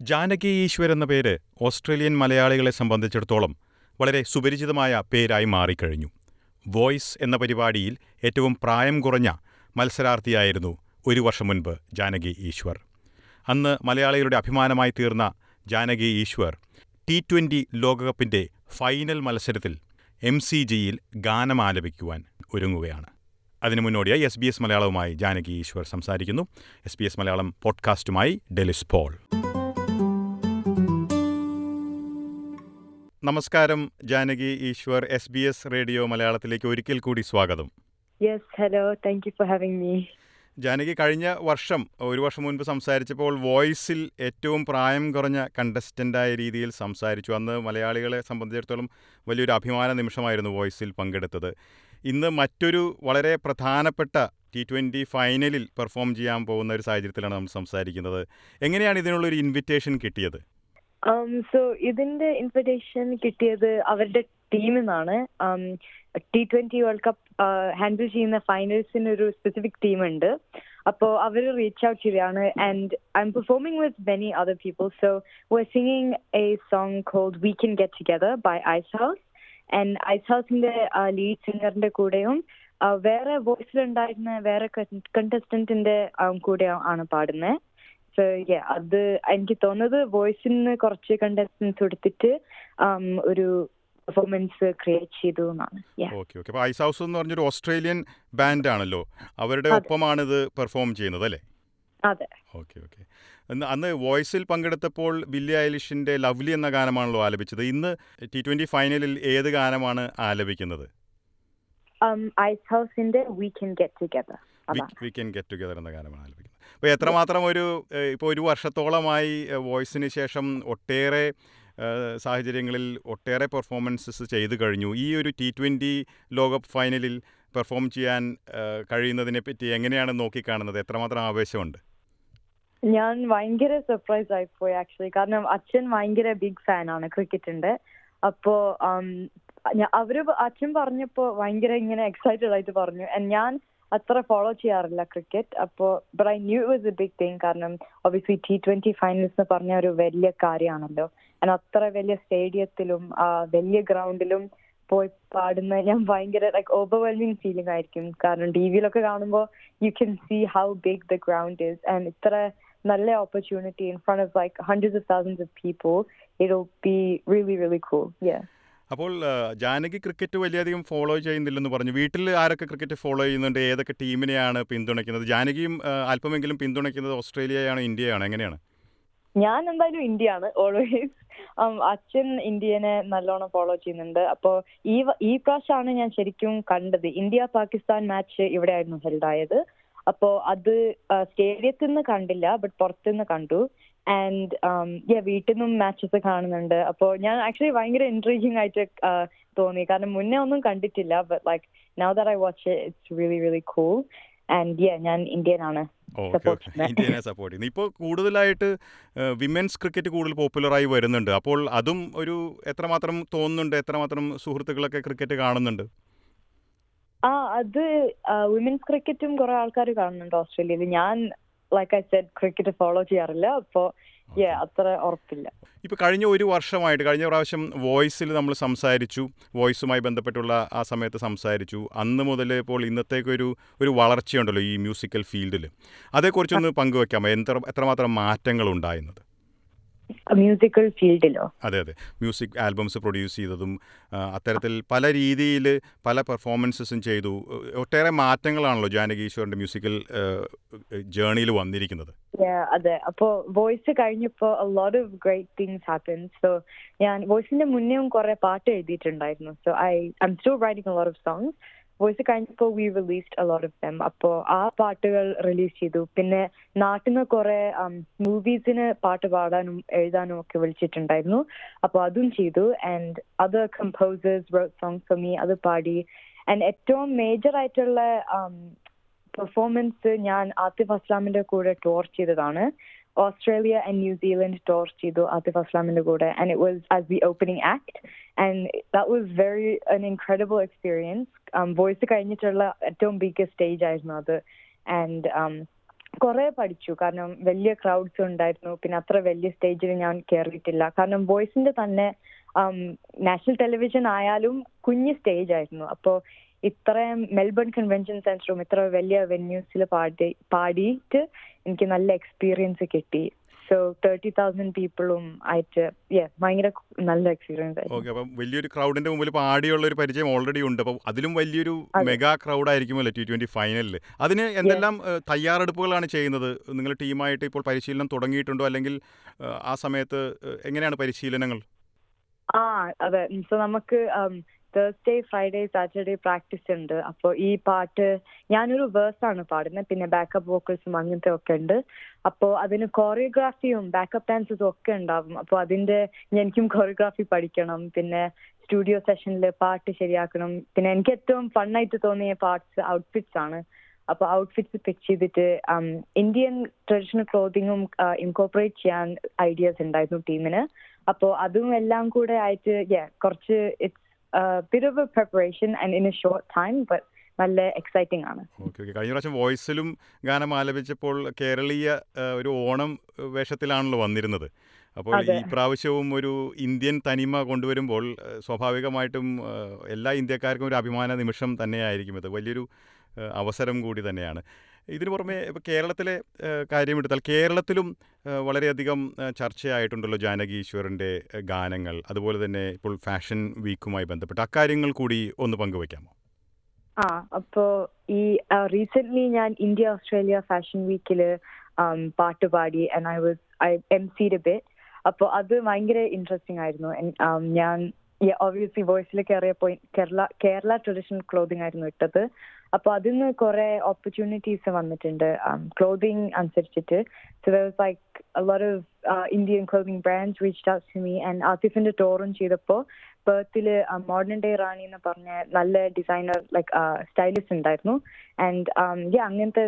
ജാനകി ഈശ്വർ എന്ന പേര് ഓസ്ട്രേലിയൻ മലയാളികളെ സംബന്ധിച്ചിടത്തോളം വളരെ സുപരിചിതമായ പേരായി മാറിക്കഴിഞ്ഞു. വോയിസ് എന്ന പരിപാടിയിൽ ഏറ്റവും പ്രായം കുറഞ്ഞ മത്സരാർത്ഥിയായിരുന്നു ഒരു വർഷം മുൻപ് ജാനകി ഈശ്വർ. അന്ന് മലയാളികളുടെ അഭിമാനമായി തീർന്ന ജാനകി ഈശ്വർ ടി ട്വന്റി ലോകകപ്പിന്റെ ഫൈനൽ മത്സരത്തിൽ എം സി ജിയിൽ ഗാനം ആലപിക്കുവാൻ ഒരുങ്ങുകയാണ്. അതിനു മുന്നോടിയായി എസ് ബി എസ് മലയാളവുമായി ജാനകി ഈശ്വർ സംസാരിക്കുന്നു. എസ് ബി എസ് മലയാളം പോഡ്കാസ്റ്റുമായി ഡെലിസ് പോൾ. നമസ്കാരം Janaki Easwar S B S radio മലയാളത്തിലേക്ക് ഒരിക്കൽ കൂടി സ്വാഗതം. Yes hello Thank you for having me. Janaki കഴിഞ്ഞ വർഷം ഒരു വർഷം മുൻപ് സംസാരിച്ചപ്പോൾ വോയിസിൽ ഏറ്റവും പ്രായം കുറഞ്ഞ കണ്ടസ്റ്റന്റായ രീതിയിൽ സംസാരിച്ചു. അന്ന് മലയാളികളെ സംബന്ധിച്ചിടത്തോളം വലിയൊരു അഭിമാന നിമിഷമായിരുന്നു വോയിസിൽ പങ്കെടുത്തത്. ഇന്ന് മറ്റൊരു വളരെ പ്രധാനപ്പെട്ട ടി ട്വന്റി ഫൈനലിൽ പെർഫോം ചെയ്യാൻ പോകുന്ന ഒരു സാഹചര്യത്തിലാണ് നമ്മൾ സംസാരിക്കുന്നത്. എങ്ങനെയാണ് ഇതിനുള്ളൊരു ഇൻവിറ്റേഷൻ കിട്ടിയത്? Um, so ഇതിന്റെ ഇൻവിറ്റേഷൻ കിട്ടിയത് അവരുടെ ടീമിൽ നിന്നാണ് T twenty world cup handle ചെയ്യുന്ന ഫൈനൽസിന് ഒരു സ്പെസിഫിക് ടീം ഉണ്ട്. അപ്പോൾ അവർ റീച്ച് ഔട്ട് ചെയ്താണ് and I am performing with many other people so we're singing a song called we can get together by Icehouse and Icehouse ഹൗസിന്റെ lead സിംഗറിന്റെ കൂടെയും uh, വേറെ വോയിസിലുണ്ടായിരുന്ന വേറെ കണ്ടസ്റ്റന്റിന്റെ കൂടെ ആണ് പാടുന്നത് സോ അത് എനിക്ക് തോന്നുന്നത് വോയിസിൽ നിന്ന് കുറച്ച് കണ്ടസ്റ്റൻസ് എടുത്തിട്ട് um, ഒരു പെർഫോമൻസ് ക്രിയേറ്റ് ചെയ്തു എന്നാണ്. Yeah. ഓക്കെ ഓക്കെ അപ്പോൾ ഐസ് ഹൗസ് എന്ന് പറഞ്ഞൊരു ഓസ്ട്രേലിയൻ ബാൻഡ് ആണല്ലോ. അവരുടെ ഒപ്പമാണ് ഇത് പെർഫോം ചെയ്യുന്നത് അല്ലേ? അതെ. ഓക്കെ ഓക്കെ അന്ന് അന്ന് വോയിസിൽ പങ്കെടുത്തപ്പോൾ ബില്ലി ഐലിഷിന്റെ ലവ്ലി എന്ന ഗാനമാണല്ലോ ആലപിച്ചത്. ഇന്ന് ടി ട്വന്റി ഫൈനലിൽ ഏത് ഗാനമാണ് ആലപിക്കുന്നത്? ഐസ് ഹൗസിന്റെ വി കൻ ഗെറ്റ് ടുഗദർ അതാണ്. വി കൻ ഗെറ്റ് ടുഗദർ എന്ന ഗാനമാണ് ആലപിക്കുന്നത്. അപ്പോൾ എത്രമാത്രം ഒരു ഇപ്പോൾ ഒരു വർഷത്തോളമായി വോയിസിന് ശേഷം ഒട്ടേറെ സാഹചര്യങ്ങളിൽ ഒട്ടേറെ പെർഫോമൻസസ് ചെയ്തു കഴിഞ്ഞു. ഈ ഒരു ടി ട്വന്റി ലോകകപ്പ് ഫൈനലിൽ പെർഫോം ചെയ്യാൻ കഴിയുന്നതിനെ പറ്റി എങ്ങനെയാണ് നോക്കിക്കാണുന്നത്? എത്രമാത്രം ആവേശമുണ്ട്? ഞാൻ ഭയങ്കര സർപ്രൈസ് ആയി പോയി ആക്ച്വലി കാരണം അച്ഛൻ ഭയങ്കര ബിഗ് ഫാനാണ് ആണ് ക്രിക്കറ്റിന്റെ അപ്പോ അവർ അച്ഛൻ പറഞ്ഞപ്പോ ഭയങ്കര ഇങ്ങനെ എക്സൈറ്റഡ് ആയിട്ട് പറഞ്ഞു. ഞാൻ അത്ര ഫോളോ ചെയ്യാറില്ല ക്രിക്കറ്റ് അപ്പോ but I knew it was a big thing കാരണം ഒബിയസ്ലി ടി ട്വന്റി ഫൈനൽസ് എന്ന് പറഞ്ഞ ഒരു വലിയ കാര്യമാണല്ലോ. ഞാൻ അത്ര വലിയ സ്റ്റേഡിയത്തിലും വലിയ ഗ്രൗണ്ടിലും പോയി പാടുന്ന ഞാൻ ഭയങ്കര ലൈക് ഓവർവെൽമിങ് ഫീലിംഗ് ആയിരിക്കും. കാരണം ടി വിയിലൊക്കെ കാണുമ്പോൾ you can see how big the ground is and ഇത്ര നല്ല opportunity in front of like hundreds of thousands of people it be really really cool yeah അപ്പോൾ ജാനകി ക്രിക്കറ്റ് വലിയധികം ഫോളോ ചെയ്യുന്നില്ലെന്ന് പറഞ്ഞു. വീട്ടിൽ ആരൊക്കെ ക്രിക്കറ്റ് ഫോളോ ചെയ്യുന്നുണ്ട്? ഏതൊക്കെ ടീമിനെയാണ് പിന്തുണയ്ക്കുന്നത്? ജാനകിയും അല്പമെങ്കിലും പിന്തുണയ്ക്കുന്നത് ഓസ്ട്രേലിയയാണോ ഇന്ത്യയാണോ. എങ്ങനെയാണ്? ഞാൻ എന്തായാലും ഇന്ത്യയാണ്. ഓൾവേസ് അച്ഛൻ ഇന്ത്യനെ നല്ലോണം ഫോളോ ചെയ്യുന്നുണ്ട്. അപ്പോ ഈ ഈ പ്രാവശ്യമാണ് ഞാൻ ശരിക്കും കണ്ടത്. ഇന്ത്യ പാകിസ്ഥാൻ മാച്ച് ഇവിടെ ആയിരുന്നു ഹെൽഡ് അപ്പോ അത് സ്റ്റേഡിയത്തിൽ നിന്ന് കണ്ടില്ല ബട്ട് പുറത്തുനിന്ന് കണ്ടു. ആൻഡ് യാ വീട്ടിൽ നിന്നും മാച്ചസ് കാണുന്നുണ്ട്. അപ്പോ ഞാൻ ആക്ച്വലി ഭയങ്കര ഇൻട്രീഗിങ് ആയിട്ട് തോന്നി. കാരണം മുന്നേ ഒന്നും കണ്ടിട്ടില്ല but like now that I watch it's really really cool and yeah ഞാൻ ഇന്ത്യൻ ആണ്. ഇന്ത്യനെ സപ്പോർട്ട് ഇപ്പോൾ കൂടുതലായിട്ട് വിമൻസ് ക്രിക്കറ്റ് കൂടുതൽ പോപ്പുലറായി വരുന്നുണ്ട്. അപ്പോൾ അതും ഒരു എത്രമാത്രം തോന്നുന്നുണ്ട്? എത്രമാത്രം സുഹൃത്തുക്കളൊക്കെ ക്രിക്കറ്റ് കാണുന്നുണ്ട്? ആ അത് വിമൻസ് ക്രിക്കറ്റും കുറെ ആൾക്കാർ കാണുന്നുണ്ട് ഓസ്ട്രേലിയയിൽ. ഞാൻ like I said cricket follow ചെയ്യാറില്ല അപ്പോൾ yeah, അത്ര ഉറപ്പില്ല. ഇപ്പൊ കഴിഞ്ഞ ഒരു വർഷമായിട്ട് കഴിഞ്ഞ പ്രാവശ്യം വോയിസിൽ നമ്മൾ സംസാരിച്ചു. വോയിസുമായി ബന്ധപ്പെട്ടുള്ള ആ സമയത്ത് സംസാരിച്ചു. അന്ന് മുതൽ ഇപ്പോൾ ഇന്നത്തേക്കൊരു ഒരു വളർച്ചയുണ്ടല്ലോ ഈ മ്യൂസിക്കൽ ഫീൽഡിൽ അതേക്കുറിച്ചൊന്ന് പങ്കുവെക്കാമോ? എത്ര എത്രമാത്രം മാറ്റങ്ങൾ ഉണ്ടായിരുന്നത് മ്യൂസിക്കൽ ഫീൽഡിലോ അതെ അതെ. മ്യൂസിക് ആൽബംസ് പ്രൊഡ്യൂസ് ചെയ്തതും അത്തരത്തിൽ പല രീതിയിൽ പല പെർഫോമൻസസും ചെയ്തു. ഒട്ടേറെ മാറ്റങ്ങളാണല്ലോ ജാനകീശ്വറിന്റെ മ്യൂസിക്കൽ ജേണിയിൽ വന്നിരിക്കുന്നത്. അതെ. അപ്പോ വോയിസ് കഴിഞ്ഞപ്പോ of great things happened. So ഞാൻ വോയിസിന്റെ മുന്നേയും കുറെ പാട്ട് എഴുതിയിട്ടുണ്ടായിരുന്നു. So I I still writing a lot of songs. Voice കഴിഞ്ഞപ്പോ we released a lot of them. അപ്പോ ആ പാട്ടുകൾ റിലീസ് ചെയ്തു. പിന്നെ നാട്ടിൽ നിന്ന് കുറെ മൂവീസിന് പാട്ട് പാടാനും എഴുതാനും ഒക്കെ വിളിച്ചിട്ടുണ്ടായിരുന്നു. അപ്പൊ അതും ചെയ്തു. And other composers wrote songs for me. അത് പാടി. ആൻഡ് ഏറ്റവും മേജർ ആയിട്ടുള്ള പെർഫോമൻസ് ഞാൻ ആത്തിഫ് അസ്ലാമിന്റെ കൂടെ ടൂർ ചെയ്തതാണ്. ഓസ്ട്രേലിയ ആൻഡ് ന്യൂസിലൻഡ് ടൂർ ചെയ്തു ആതിഫ് അസ്ലാമിന്റെ കൂടെ and it was as the opening act and that was very an incredible experience voice കഴിഞ്ഞിട്ടുള്ള ഏറ്റവും ബിഗ്ഗസ്റ്റ് സ്റ്റേജ് ആയിരുന്നു അത്. ആൻഡ് കുറെ പഠിച്ചു. കാരണം വലിയ ക്രൗഡ്സ് ഉണ്ടായിരുന്നു. പിന്നെ അത്ര വലിയ സ്റ്റേജിൽ ഞാൻ കയറിയിട്ടില്ല കാരണം വോയിസിന്റെ തന്നെ നാഷണൽ ടെലിവിഷൻ ആയാലും കുഞ്ഞ് സ്റ്റേജ് ആയിരുന്നു. അപ്പോൾ ഇത്രയും മെൽബൺ കൺവെൻഷൻ സെന്ററും ഇത്ര വലിയ വെന്യൂസിൽ പാടി പാടിയിട്ട് എനിക്ക് നല്ല എക്സ്പീരിയൻസ് കിട്ടി. സോ തേർട്ടി തൗസൻഡ് പീപ്പിളും ആയിട്ട് ഭയങ്കര നല്ല എക്സ്പീരിയൻസ് ആയിരുന്നു. ഓക്കെ അപ്പം വലിയൊരു ക്രൗഡിന്റെ മുമ്പിൽ പാടിയുള്ള ഒരു പരിചയം ഓൾറെഡി ഉണ്ട്. അപ്പം അതിലും വലിയൊരു മെഗാ ക്രൗഡ് ആയിരിക്കുമല്ലോ ടി ട്വന്റി ഫൈനലിൽ അതിന് എന്തെല്ലാം തയ്യാറെടുപ്പുകളാണ് ചെയ്യുന്നത്? നിങ്ങൾ ടീമായിട്ട് ഇപ്പോൾ പരിശീലനം തുടങ്ങിയിട്ടുണ്ടോ? അല്ലെങ്കിൽ ആ സമയത്ത് എങ്ങനെയാണ് പരിശീലനങ്ങൾ? ആ അതെ. സോ നമുക്ക് തേഴ്സ്ഡേ ഫ്രൈഡേ സാറ്റർഡേ പ്രാക്ടീസ് ഉണ്ട്. അപ്പോൾ ഈ പാട്ട് ഞാനൊരു വേഴ്സ് ആണ് പാടുന്നത് പിന്നെ ബാക്കപ്പ് വോക്കൽസും അങ്ങനത്തെ ഒക്കെ ഉണ്ട്. അപ്പോൾ അതിന് കൊറിയോഗ്രാഫിയും ബാക്കപ്പ് ഡാൻസസും ഒക്കെ ഉണ്ടാവും. അപ്പോൾ അതിന്റെ എനിക്കും കൊറിയോഗ്രാഫി പഠിക്കണം. പിന്നെ സ്റ്റുഡിയോ സെഷനിൽ പാട്ട് ശരിയാക്കണം. പിന്നെ എനിക്ക് ഏറ്റവും ഫണ്ണായിട്ട് തോന്നിയ പാർട്സ് ഔട്ട്ഫിറ്റ്സ് ആണ്. അപ്പോൾ ഔട്ട്ഫിറ്റ്സ് പിക്ക് ചെയ്തിട്ട് ഇന്ത്യൻ ട്രഡീഷണൽ ക്ലോത്തിങ്ങും ഇൻകോപ്പറേറ്റ് ചെയ്യാൻ ഐഡിയാസ് ഉണ്ടായിരുന്നു ടീമിന് അപ്പോൾ അതും എല്ലാം കൂടെ ആയിട്ട് കുറച്ച് it's bit of a preparation and in a short time but നല്ല എക്സൈറ്റിംഗ് ആണ്. കഴിഞ്ഞ പ്രാവശ്യം വോയിസിലും ഗാനം ആലപിച്ചപ്പോൾ കേരളീയ ഒരു ഓണം വേഷത്തിലാണല്ലോ വന്നിരുന്നത്. അപ്പോൾ ഈ പ്രാവശ്യവും ഒരു ഇന്ത്യൻ തനിമ കൊണ്ടുവരുമ്പോൾ സ്വാഭാവികമായിട്ടും എല്ലാ ഇന്ത്യക്കാർക്കും ഒരു അഭിമാന നിമിഷം തന്നെയായിരിക്കും ഇത്. വലിയൊരു അവസരം കൂടി തന്നെയാണ്. ഇതിനു പുറമെ ഇപ്പോൾ കേരളത്തിലെ കാര്യമെടുത്താൽ കേരളത്തിലും വളരെയധികം ചർച്ചയായിട്ടുണ്ടല്ലോ ജാനകി ഗാനങ്ങൾ. അതുപോലെ തന്നെ ഇപ്പോൾ ഫാഷൻ വീക്കുമായി ബന്ധപ്പെട്ട് അക്കാര്യങ്ങൾ കൂടി ഒന്ന് പങ്കുവയ്ക്കാമോ ആ അപ്പോ ഈ റീസെന്റ് ഞാൻ ഇന്ത്യ ഓസ്ട്രേലിയ ഫാഷൻ വീക്കിൽ പാട്ട് പാടി I was I M C bit അപ്പോൾ അത് ഭയങ്കര ഇൻട്രസ്റ്റിംഗ് ആയിരുന്നു. ഞാൻ ഒബ്വിയസ്ലി വോയിസിൽ കയറിയപ്പോൾ കേരള കേരള ട്രഡീഷണൽ ക്ലോതിങ് ആയിരുന്നു ഇട്ടത്. അപ്പോൾ അതിൽ നിന്ന് കുറെ ഓപ്പർച്യൂണിറ്റീസ് വന്നിട്ടുണ്ട്. ക്ലോതിങ് അനുസരിച്ചിട്ട്. So there was like lot of uh, Indian clothing brands ആസിഫിന്റെ ടോറും ചെയ്തപ്പോൾ പേർത്തിൽ മോഡേൺ ഡേ റാണി എന്ന് പറഞ്ഞ നല്ല ഡിസൈനർ ലൈക്ക് സ്റ്റൈലിസ്റ്റ് ഉണ്ടായിരുന്നു. ആൻഡ് അങ്ങനത്തെ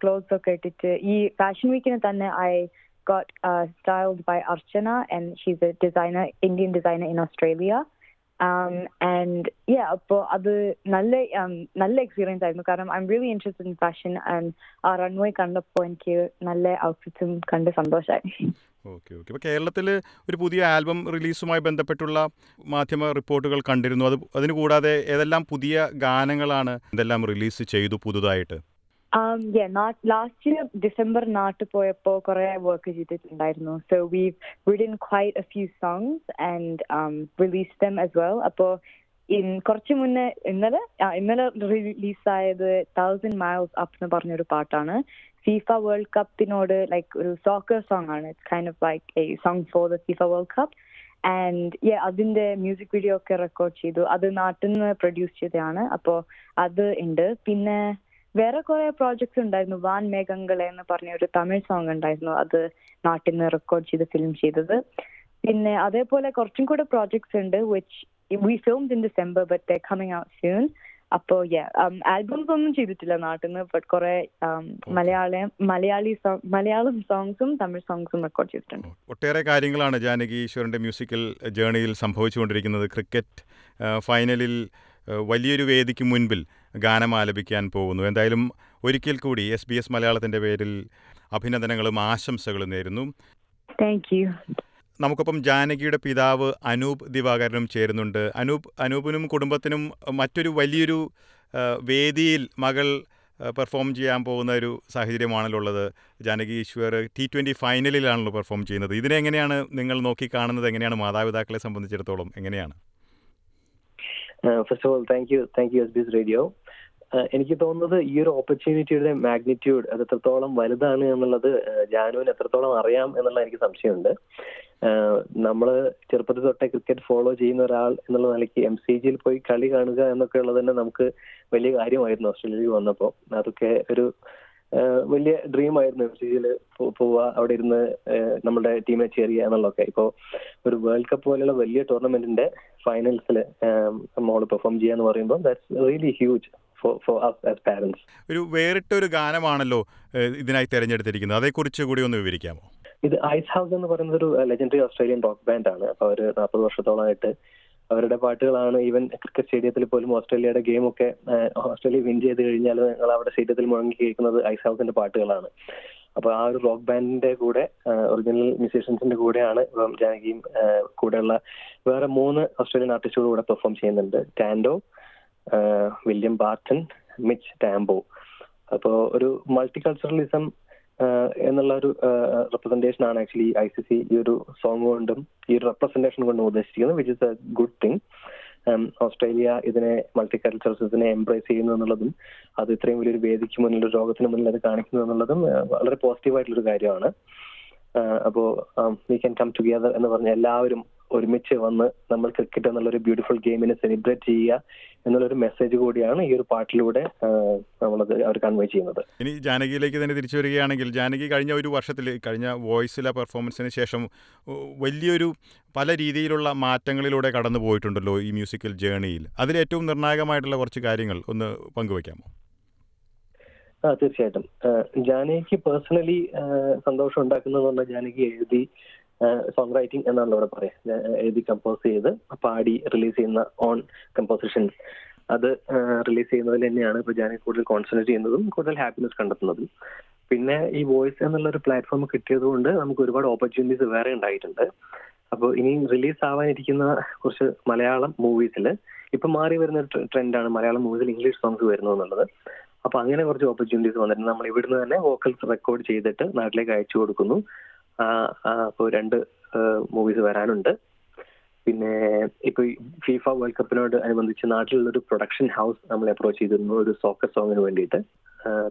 ക്ലോത്ത്സ് ഒക്കെ ഇട്ടിട്ട് ഈ ഫാഷൻ വീക്കിന് തന്നെ I got uh, styled by Archana, and she's a designer, Indian designer in Australia. Um, and yeah, അപ്പോൾ അത് നല്ല um, നല്ല എക്സ്പീരിയൻസ് ആയിരുന്നു. കാരണം I'm really interested in fashion and ആ റൺവേ കണ്ടപ്പോൾ എനിക്ക് നല്ല ഔട്ട്ഫിറ്റ്സും കണ്ട് സന്തോഷമായി ഓക്കെ ഓക്കെ ഇപ്പോൾ കേരളത്തിൽ ഒരു പുതിയ ആൽബം റിലീസുമായി ബന്ധപ്പെട്ടുള്ള മാധ്യമ റിപ്പോർട്ടുകൾ കണ്ടിരുന്നു. അത് അതിന് കൂടാതെ ഏതെല്ലാം പുതിയ ഗാനങ്ങളാണ് ഇതെല്ലാം റിലീസ് ചെയ്തു പുതുതായിട്ട്? Not last year December നാട്ടിൽ പോയപ്പോൾ കുറെ വർക്ക് ചെയ്തിട്ടുണ്ടായിരുന്നു. So written quite a few songs and um, released them as well. അപ്പോൾ കുറച്ച് മുന്നേ ഇന്നലെ ഇന്നലെ റിലീസായത് തൗസൻഡ് മൈൽസ് അപ്പ് എന്ന് പറഞ്ഞൊരു പാട്ടാണ്. ഫിഫ വേൾഡ് കപ്പിനോട് ലൈക്ക് ഒരു സോക്കർ സോങ് ആണ്. It's kind of like a song for the FIFA World Cup and yeah അതിന്റെ മ്യൂസിക് വീഡിയോ ഒക്കെ റെക്കോർഡ് ചെയ്തു. അത് നാട്ടിൽ നിന്ന് പ്രൊഡ്യൂസ് ചെയ്തതാണ് അപ്പോൾ അത് ഉണ്ട് പിന്നെ വേറെ കുറെ പ്രോജക്ട്സ് ഉണ്ടായിരുന്നു. വാൻ മേഘങ്ങളെ എന്ന് പറഞ്ഞ ഒരു തമിഴ് സോങ് ഉണ്ടായിരുന്നു. അത് നാട്ടിൽ നിന്ന് റെക്കോർഡ് ചെയ്ത് ഫിലിം ചെയ്തത്. പിന്നെ അതേപോലെ കുറച്ചും കൂടെ പ്രോജക്ട്സ് ഉണ്ട് which we films in December but coming out soon അപ്പോ ആൽബംസ് ഒന്നും ചെയ്തിട്ടില്ല നാട്ടിൽ നിന്ന് ബട്ട് കുറെ മലയാളം മലയാളി സോങ് മലയാളം സോങ്സും തമിഴ് സോങ്സും റെക്കോർഡ് ചെയ്തിട്ടുണ്ട്. ഒട്ടേറെ കാര്യങ്ങളാണ് ജാനകി ഈശ്വരന്റെ മ്യൂസിക്കൽ ജേണിയിൽ സംഭവിച്ചുകൊണ്ടിരിക്കുന്നത്. ക്രിക്കറ്റ് ഫൈനലിൽ ആ, വലിയൊരു വേദിക്ക് മുൻപിൽ ഗാനം ആലപിക്കാൻ പോകുന്നു. എന്തായാലും ഒരിക്കൽ കൂടി എസ് ബി എസ് മലയാളത്തിന്റെ പേരിൽ അഭിനന്ദനങ്ങളും ആശംസകളും നേരുന്നു. താങ്ക് യു നമുക്കൊപ്പം ജാനകിയുടെ പിതാവ് അനൂപ് ദിവാകരനും ചേരുന്നുണ്ട്. അനൂപ് അനൂപിനും കുടുംബത്തിനും മറ്റൊരു വലിയൊരു വേദിയിൽ മകൾ പെർഫോം ചെയ്യാൻ പോകുന്ന ഒരു സാഹചര്യമാണല്ലോ ഉള്ളത് ജാനകി ഈശ്വർ ടി ട്വന്റി ഫൈനലിലാണല്ലോ പെർഫോം ചെയ്യുന്നത്. ഇതിനെ എങ്ങനെയാണ് നിങ്ങൾ നോക്കി കാണുന്നത്? എങ്ങനെയാണ് മാതാപിതാക്കളെ സംബന്ധിച്ചിടത്തോളം എങ്ങനെയാണ്? First of all thank you thank you S B S radio എനിക്ക് തോന്നുന്നത് ഈ ഒരു ഓപ്പർച്യൂണിറ്റിയുടെ മാഗ്നിറ്റ്യൂഡ് അത് എത്രത്തോളം വലുതാണ് എന്നുള്ളത് ജാനുവിന് എത്രത്തോളം അറിയാം എന്നുള്ള എനിക്ക് സംശയമുണ്ട്. നമ്മൾ ചെറുപ്പത്തിൽ തൊട്ടേ ക്രിക്കറ്റ് ഫോളോ ചെയ്യുന്ന ഒരാൾ എന്നുള്ള നിലയ്ക്ക് എം സി ജിയിൽ പോയി കളി കാണുക എന്നൊക്കെ ഉള്ളത് തന്നെ നമുക്ക് വലിയ കാര്യമായിരുന്നു ഓസ്ട്രേലിയയിൽ വന്നപ്പോൾ. അതൊക്കെ ഒരു വലിയ ഡ്രീം ആയിരുന്നു എം സി ജിയിൽ പോവുക അവിടെ ഇരുന്ന് നമ്മുടെ ചെയർ ചെയ്യുക എന്നുള്ളതൊക്കെ. ഇപ്പോൾ ഒരു വേൾഡ് കപ്പ് പോലെയുള്ള വലിയ ടൂർണമെന്റിന്റെ ഫൈനൽസിൽ മോൾ പെർഫോം ചെയ്യുക എന്ന് പറയുമ്പോൾ that's really huge for us parents ഒരു വേറിട്ടൊരു ഗാനമാണല്ലോ ഇതിനായി തിരഞ്ഞെടുത്തിരിക്കുന്നത്. അതേക്കുറിച്ച് കൂടി ഒന്ന് വിവരിക്കാമോ? ഇത് ഐസ് ഹൗസ് എന്ന് പറയുന്നത് ഒരു ലെജൻഡറി ഓസ്ട്രേലിയൻ റോക്ക് ബാൻഡ് ആണ്. അപ്പൊ അവർ നാൽപ്പത് വർഷത്തോളമായിട്ട് അവരുടെ പാട്ടുകളാണ്. ഈവൻ ക്രിക്കറ്റ് സ്റ്റേഡിയത്തിൽ പോലും ഓസ്ട്രേലിയയുടെ ഗെയിം ഒക്കെ ഓസ്ട്രേലിയ വിൻ ചെയ്ത് കഴിഞ്ഞാൽ നിങ്ങൾ അവിടെ സ്റ്റേഡിയത്തിൽ മുഴങ്ങി കേൾക്കുന്നത് ഐസ് ഹൗസിന്റെ പാട്ടുകളാണ്. അപ്പൊ ആ ഒരു റോക്ക് ബാൻഡിന്റെ കൂടെ ഒറിജിനൽ മ്യൂസീഷ്യൻസിന്റെ കൂടെയാണ് ഇപ്പം ജാനകിയും കൂടെയുള്ള വേറെ മൂന്ന് ഓസ്ട്രേലിയൻ ആർട്ടിസ്റ്റുകൾ കൂടെ പെർഫോം ചെയ്യുന്നുണ്ട്. Tando William Barton Mitch Tambo. അപ്പോ ഒരു മൾട്ടി കൾച്ചറലിസം എന്നുള്ള ഒരു റെപ്രസെന്റേഷൻ ആണ് ആക്ച്വലി ഐ സി സി ഈ ഒരു സോങ് കൊണ്ടും ഈ ഒരു റെപ്രസെന്റേഷൻ കൊണ്ടും ഉദ്ദേശിക്കുന്നത് which is a good thing Australia ഇതിനെ മൾട്ടി കൾച്ചറലിസത്തിനെ എംബ്രേസ് ചെയ്യുന്നു എന്നുള്ളതും അത് ഇത്രയും വലിയൊരു വേദിക്ക് മുന്നിൽ ഒരു ലോകത്തിന് മുന്നിൽ അത് കാണിക്കുന്നു എന്നുള്ളതും വളരെ പോസിറ്റീവ് ആയിട്ടുള്ള ഒരു കാര്യമാണ് അപ്പോ വി ക്യാൻ കം ടുഗെദർ എന്ന് പറഞ്ഞ എല്ലാവരും ഒരുമിച്ച് വന്ന് നമ്മൾ ക്രിക്കറ്റ് എന്നുള്ള ഒരു ബ്യൂട്ടിഫുൾ ഗെയിമിനെ സെലിബ്രേറ്റ് ചെയ്യുക എന്നുള്ളൊരു മെസ്സേജ് കൂടിയാണ് ഈ ഒരു പാട്ടിലൂടെ നമ്മളത് അവർ കൺവേ ചെയ്യുന്നത്. ഇനി ജാനകിയിലേക്ക് തന്നെ തിരിച്ചു വരികയാണെങ്കിൽ ജാനകി കഴിഞ്ഞ ഒരു വർഷത്തിൽ കഴിഞ്ഞ വോയിസിലെ പെർഫോമൻസിന് ശേഷം വലിയൊരു പല രീതിയിലുള്ള മാറ്റങ്ങളിലൂടെ കടന്നു പോയിട്ടുണ്ടല്ലോ ഈ മ്യൂസിക്കൽ ജേണിയിൽ അതിലേറ്റവും നിർണായകമായിട്ടുള്ള കുറച്ച് കാര്യങ്ങൾ ഒന്ന് പങ്കുവയ്ക്കാമോ? ആ തീർച്ചയായിട്ടും. ജാനകിക്ക് പേഴ്സണലി സന്തോഷം ഉണ്ടാക്കുന്നതെന്ന് പറഞ്ഞാൽ ജാനകി എഴുതി സോങ് റൈറ്റിംഗ് എന്നാണല്ലോ ഇവിടെ പറയാം. എഴുതി കമ്പോസ് ചെയ്ത് പാടി റിലീസ് ചെയ്യുന്ന ഓൺ കമ്പോസിഷൻസ് അത് റിലീസ് ചെയ്യുന്നതിൽ തന്നെയാണ് ഇപ്പൊ ഞാൻ കൂടുതൽ കോൺസെൻട്രേറ്റ് ചെയ്യുന്നതും കൂടുതൽ ഹാപ്പിനെസ് കണ്ടെത്തുന്നതും. പിന്നെ ഈ വോയിസ് എന്നുള്ള ഒരു പ്ലാറ്റ്ഫോം കിട്ടിയത് കൊണ്ട് നമുക്ക് ഒരുപാട് ഓപ്പർച്യൂണിറ്റീസ് വേറെ ഉണ്ടായിട്ടുണ്ട്. അപ്പോൾ ഇനി റിലീസ് ആവാനിരിക്കുന്ന കുറച്ച് മലയാളം മൂവീസിൽ ഇപ്പൊ മാറി വരുന്ന ഒരു ട്രെൻഡാണ് മലയാളം മൂവീസിൽ ഇംഗ്ലീഷ് സോങ്സ് വരുന്നു എന്നുള്ളത് അപ്പൊ അങ്ങനെ കുറച്ച് ഓപ്പർച്യൂണിറ്റീസ് വന്നിട്ടുണ്ട്. നമ്മൾ ഇവിടുന്ന് തന്നെ വോക്കൽസ് റെക്കോർഡ് ചെയ്തിട്ട് നാട്ടിലേക്ക് അയച്ചു കൊടുക്കുന്നു. അപ്പോൾ രണ്ട് മൂവീസ് വരാനുണ്ട്. പിന്നെ ഇപ്പൊ ഫിഫ വേൾഡ് കപ്പിനോട് അനുബന്ധിച്ച് നാട്ടിലുള്ള ഒരു പ്രൊഡക്ഷൻ ഹൗസ് നമ്മൾ അപ്രോച്ച് ചെയ്തിരുന്നു. ഒരു സോക്കർ സോങ്ങിന് വേണ്ടിയിട്ട്.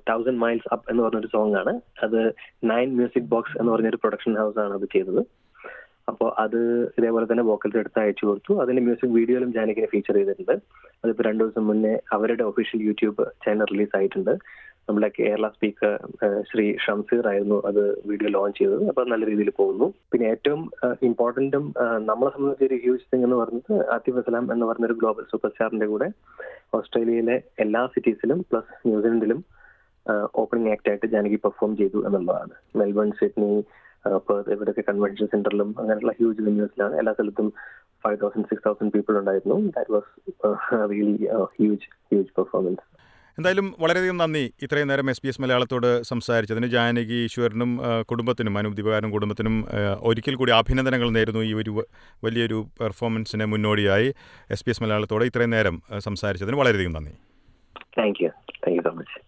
തൗസൻഡ് മൈൽസ് അപ്പ് എന്ന് പറഞ്ഞൊരു സോങ് ആണ് അത് നയൻ മ്യൂസിക് ബോക്സ് എന്ന് പറഞ്ഞൊരു പ്രൊഡക്ഷൻ ഹൗസ് ആണ് അത് ചെയ്തത്. അപ്പോൾ അത് ഇതേപോലെ തന്നെ വോക്കൽസ് എടുത്ത് അയച്ചു കൊടുത്തു. അതിന്റെ മ്യൂസിക് വീഡിയോയിലും ജാനകിനെ ഫീച്ചർ ചെയ്തിട്ടുണ്ട്. അതിപ്പോ രണ്ടു ദിവസം മുന്നേ അവരുടെ ഒഫീഷ്യൽ യൂട്യൂബ് ചാനൽ റിലീസ് ആയിട്ടുണ്ട്. നമ്മുടെ കേരള സ്പീക്കർ ശ്രീ ഷംസീർ ആയിരുന്നു അത് വീഡിയോ ലോഞ്ച് ചെയ്തത്. അപ്പൊ നല്ല രീതിയിൽ പോകുന്നു. പിന്നെ ഏറ്റവും ഇമ്പോർട്ടന്റും നമ്മളെ സംബന്ധിച്ച് ഒരു ഹ്യൂജ് തിങ് എന്ന് പറഞ്ഞത് ആതിഫ് അസ്ലാം എന്ന് പറഞ്ഞ ഒരു ഗ്ലോബൽ സൂപ്പർ സ്റ്റാറിന്റെ കൂടെ ഓസ്ട്രേലിയയിലെ എല്ലാ സിറ്റീസിലും പ്ലസ് ന്യൂസിലൻഡിലും ഓപ്പണിംഗ് ആക്ട് ആയിട്ട് ജാനകി പെർഫോം ചെയ്തു എന്നുള്ളതാണ്. മെൽബൺ സിഡ്നി പേർത്ത് ഇവിടെയൊക്കെ കൺവെൻഷൻ സെന്ററിലും അങ്ങനെയുള്ള ഹ്യൂജ് വെന്യൂസിലാണ് എല്ലാ സ്ഥലത്തും five thousand six thousand people ഉണ്ടായിരുന്നു. That was really huge huge performance എന്തായാലും വളരെയധികം നന്ദി. ഇത്രയും നേരം എസ് ബി എസ് മലയാളത്തോട് സംസാരിച്ചതിന്. ജാനകി ഈശ്വരനും കുടുംബത്തിനും അനൂപ് കുടുംബത്തിനും ഒരിക്കൽ കൂടി അഭിനന്ദനങ്ങൾ നേരുന്നു. ഈ ഒരു വലിയൊരു പെർഫോമൻസിന് മുന്നോടിയായി എസ് ബി എസ് മലയാളത്തോട് ഇത്രയും നേരം സംസാരിച്ചതിന് വളരെയധികം നന്ദി. Thank you thank you so much